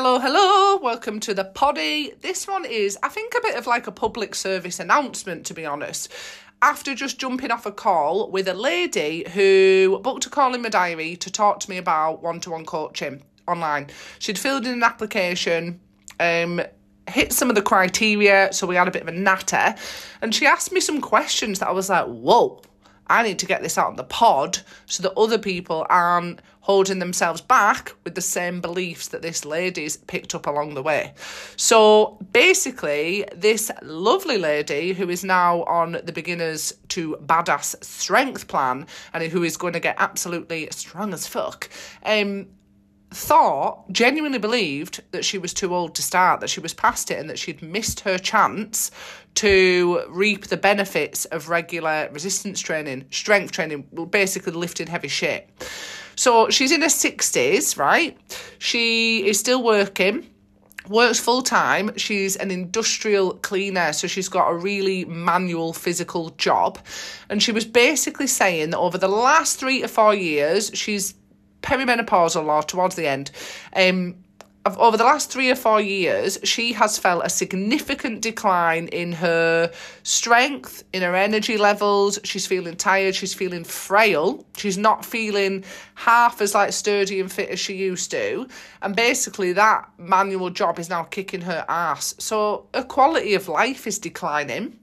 Hello, hello, welcome to the poddy. This one is, I think, a bit of like a public service announcement, to be honest. After just jumping off a call with a lady who booked a call in my diary to talk to me about one to one coaching online. She'd filled in an application, um, hit some of the criteria, so we had a bit of a natter, and she asked me some questions that I was like, whoa. I need to get this out on the pod so that other people aren't holding themselves back with the same beliefs that this lady's picked up along the way. So basically, this lovely lady who is now on the beginners to badass strength plan and who is going to get absolutely strong as fuck, um, thought, genuinely believed that she was too old to start, that she was past it, and that she'd missed her chance to reap the benefits of regular resistance training, strength training, basically lifting heavy shit. So she's in her 60s, right? She is still working works full time. She's an industrial cleaner, so she's got a really manual physical job. And she was basically saying that over the last three to four years, she's perimenopausal or towards the end, um, over the last three or four years, she has felt a significant decline in her strength, in her energy levels. She's feeling tired. She's feeling frail. She's not feeling half as like sturdy and fit as she used to. And basically, that manual job is now kicking her ass. So her quality of life is declining.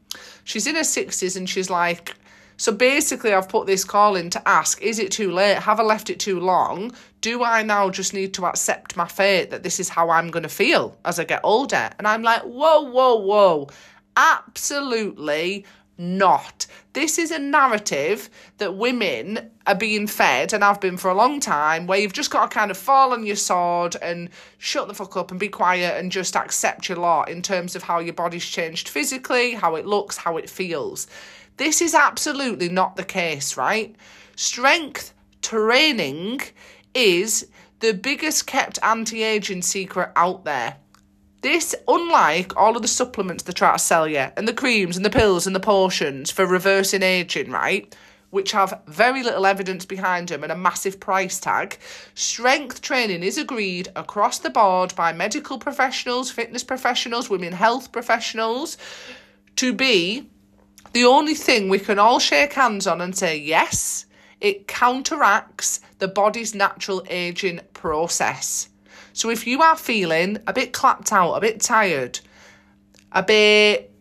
She's in her sixties and she's like, so basically, I've put this call in to ask is it too late? Have I left it too long? Do I now just need to accept my fate that this is how I'm going to feel as I get older? And I'm like, whoa, whoa, whoa. Absolutely not. This is a narrative that women are being fed, and I've been for a long time, where you've just got to kind of fall on your sword and shut the fuck up and be quiet and just accept your lot in terms of how your body's changed physically, how it looks, how it feels. This is absolutely not the case, right? Strength training is the biggest kept anti aging secret out there. This, unlike all of the supplements they try to sell you, and the creams and the pills and the potions for reversing aging, right? Which have very little evidence behind them and a massive price tag, strength training is agreed across the board by medical professionals, fitness professionals, women health professionals to be the only thing we can all shake hands on and say, yes, it counteracts the body's natural aging process. So if you are feeling a bit clapped out, a bit tired, a bit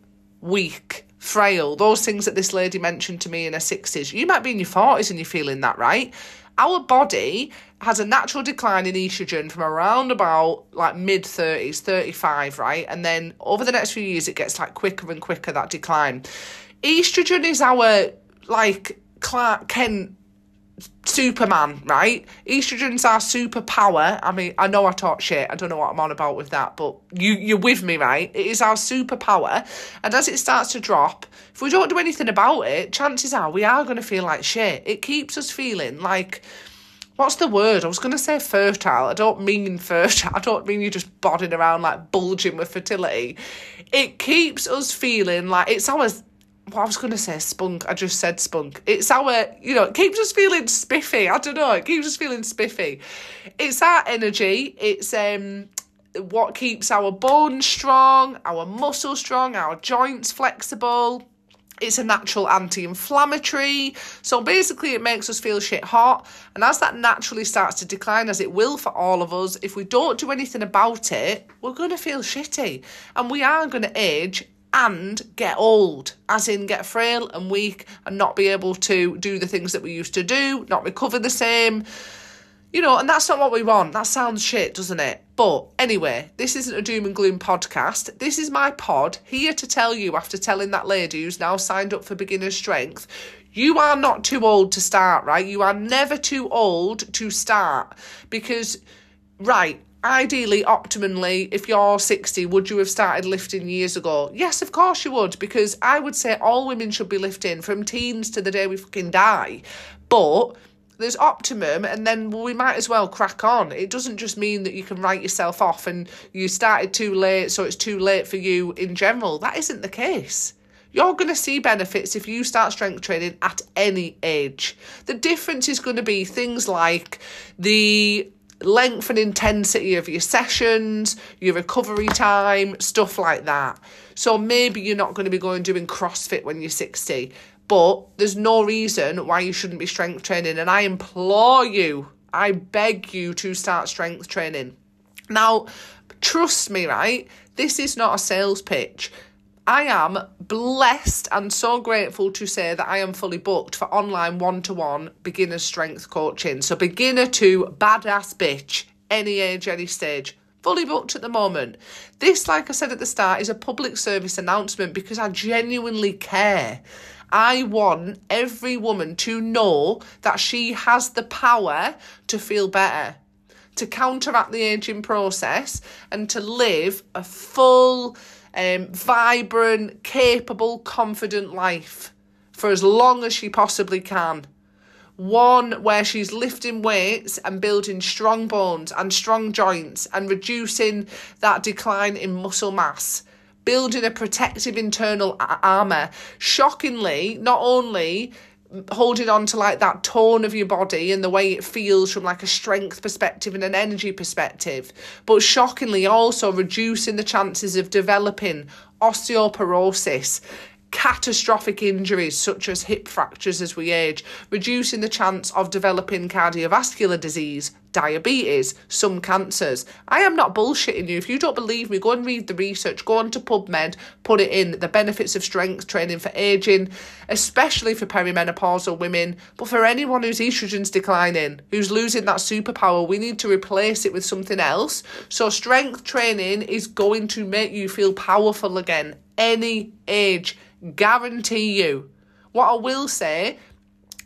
weak, frail, those things that this lady mentioned to me in her 60s, you might be in your 40s and you're feeling that, right? Our body has a natural decline in estrogen from around about like mid 30s, 35, right? And then over the next few years, it gets like quicker and quicker that decline estrogen is our like Clark Kent Superman, right? Estrogen's our superpower. I mean, I know I talk shit. I don't know what I'm on about with that, but you you're with me, right? It is our superpower. And as it starts to drop, if we don't do anything about it, chances are we are going to feel like shit. It keeps us feeling like what's the word? I was going to say fertile. I don't mean fertile. I don't mean you're just bodding around like bulging with fertility. It keeps us feeling like it's our well, I was going to say spunk. I just said spunk. It's our, you know, it keeps us feeling spiffy. I don't know. It keeps us feeling spiffy. It's our energy. It's um what keeps our bones strong, our muscles strong, our joints flexible. It's a natural anti inflammatory. So basically, it makes us feel shit hot. And as that naturally starts to decline, as it will for all of us, if we don't do anything about it, we're going to feel shitty. And we are going to age and get old, as in get frail and weak and not be able to do the things that we used to do, not recover the same. You know, and that's not what we want. That sounds shit, doesn't it? But anyway, this isn't a doom and gloom podcast. This is my pod here to tell you after telling that lady who's now signed up for beginner strength, you are not too old to start, right? You are never too old to start because, right, ideally, optimally, if you're 60, would you have started lifting years ago? Yes, of course you would, because I would say all women should be lifting from teens to the day we fucking die. But there's optimum, and then we might as well crack on. It doesn't just mean that you can write yourself off and you started too late, so it's too late for you in general. That isn't the case. You're going to see benefits if you start strength training at any age. The difference is going to be things like the length and intensity of your sessions, your recovery time, stuff like that. So maybe you're not going to be going doing CrossFit when you're 60, but there's no reason why you shouldn't be strength training. And I implore you, I beg you to start strength training. Now, trust me, right? This is not a sales pitch. I am blessed and so grateful to say that I am fully booked for online one to one beginner strength coaching. So, beginner to badass bitch, any age, any stage. Fully booked at the moment. This, like I said at the start, is a public service announcement because I genuinely care. I want every woman to know that she has the power to feel better, to counteract the aging process, and to live a full, um, vibrant, capable, confident life for as long as she possibly can. One where she's lifting weights and building strong bones and strong joints and reducing that decline in muscle mass, building a protective internal armour. Shockingly, not only holding on to like that tone of your body and the way it feels from like a strength perspective and an energy perspective. But shockingly also reducing the chances of developing osteoporosis catastrophic injuries such as hip fractures as we age, reducing the chance of developing cardiovascular disease, diabetes, some cancers. I am not bullshitting you. If you don't believe me, go and read the research, go on to PubMed, put it in the benefits of strength training for aging, especially for perimenopausal women, but for anyone whose estrogen's declining, who's losing that superpower, we need to replace it with something else. So, strength training is going to make you feel powerful again, any age Guarantee you. What I will say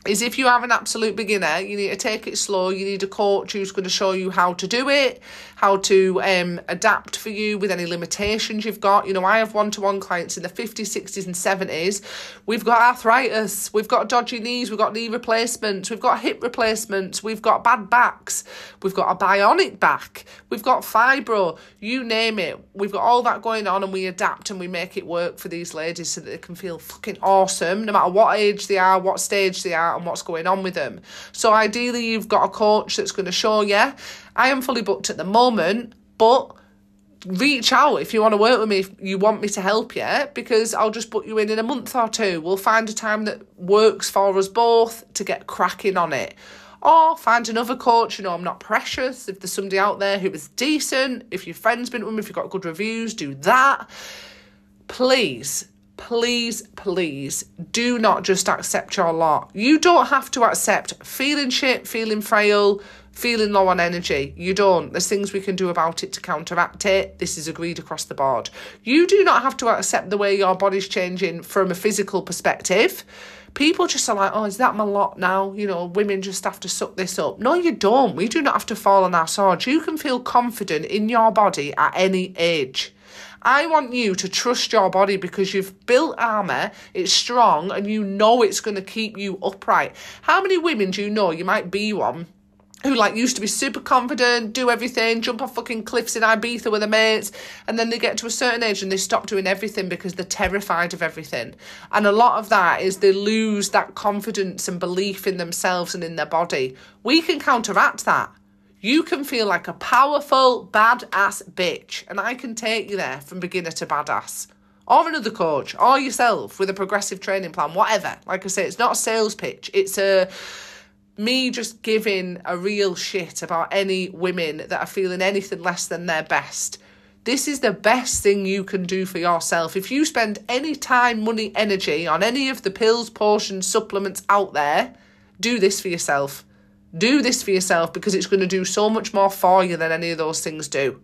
is if you are an absolute beginner, you need to take it slow. You need a coach who's going to show you how to do it, how to um, adapt for you with any limitations you've got. You know, I have one to one clients in the 50s, 60s, and 70s. We've got arthritis, we've got dodgy knees, we've got knee replacements, we've got hip replacements, we've got bad backs, we've got a bionic back, we've got fibro, you name it. We've got all that going on, and we adapt and we make it work for these ladies so that they can feel fucking awesome no matter what age they are, what stage they are, what's going on with them. So, ideally, you've got a coach that's going to show you I am fully booked at the moment, but reach out if you want to work with me if you want me to help you because I'll just put you in in a month or two. We'll find a time that works for us both to get cracking on it. Or find another coach, you know, I'm not precious. If there's somebody out there who is decent, if your friend's been with them, if you've got good reviews, do that. Please, please, please do not just accept your lot. You don't have to accept feeling shit, feeling frail, feeling low on energy. You don't. There's things we can do about it to counteract it. This is agreed across the board. You do not have to accept the way your body's changing from a physical perspective. People just are like, oh, is that my lot now? You know, women just have to suck this up. No, you don't. We do not have to fall on our swords. You can feel confident in your body at any age. I want you to trust your body because you've built armour, it's strong, and you know it's going to keep you upright. How many women do you know? You might be one who like used to be super confident, do everything, jump off fucking cliffs in Ibiza with their mates, and then they get to a certain age and they stop doing everything because they're terrified of everything. And a lot of that is they lose that confidence and belief in themselves and in their body. We can counteract that. You can feel like a powerful, badass bitch, and I can take you there from beginner to badass. Or another coach, or yourself with a progressive training plan, whatever. Like I say, it's not a sales pitch, it's a me just giving a real shit about any women that are feeling anything less than their best. This is the best thing you can do for yourself. If you spend any time, money, energy on any of the pills, portions, supplements out there, do this for yourself. Do this for yourself because it's going to do so much more for you than any of those things do.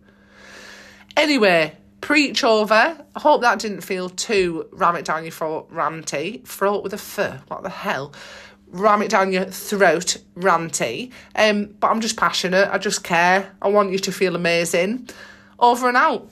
Anyway, preach over. I hope that didn't feel too ram it down your throat, ranty. Throat with a fur. What the hell? ram it down your throat ranty. Um, but I'm just passionate. I just care. I want you to feel amazing. Over and out.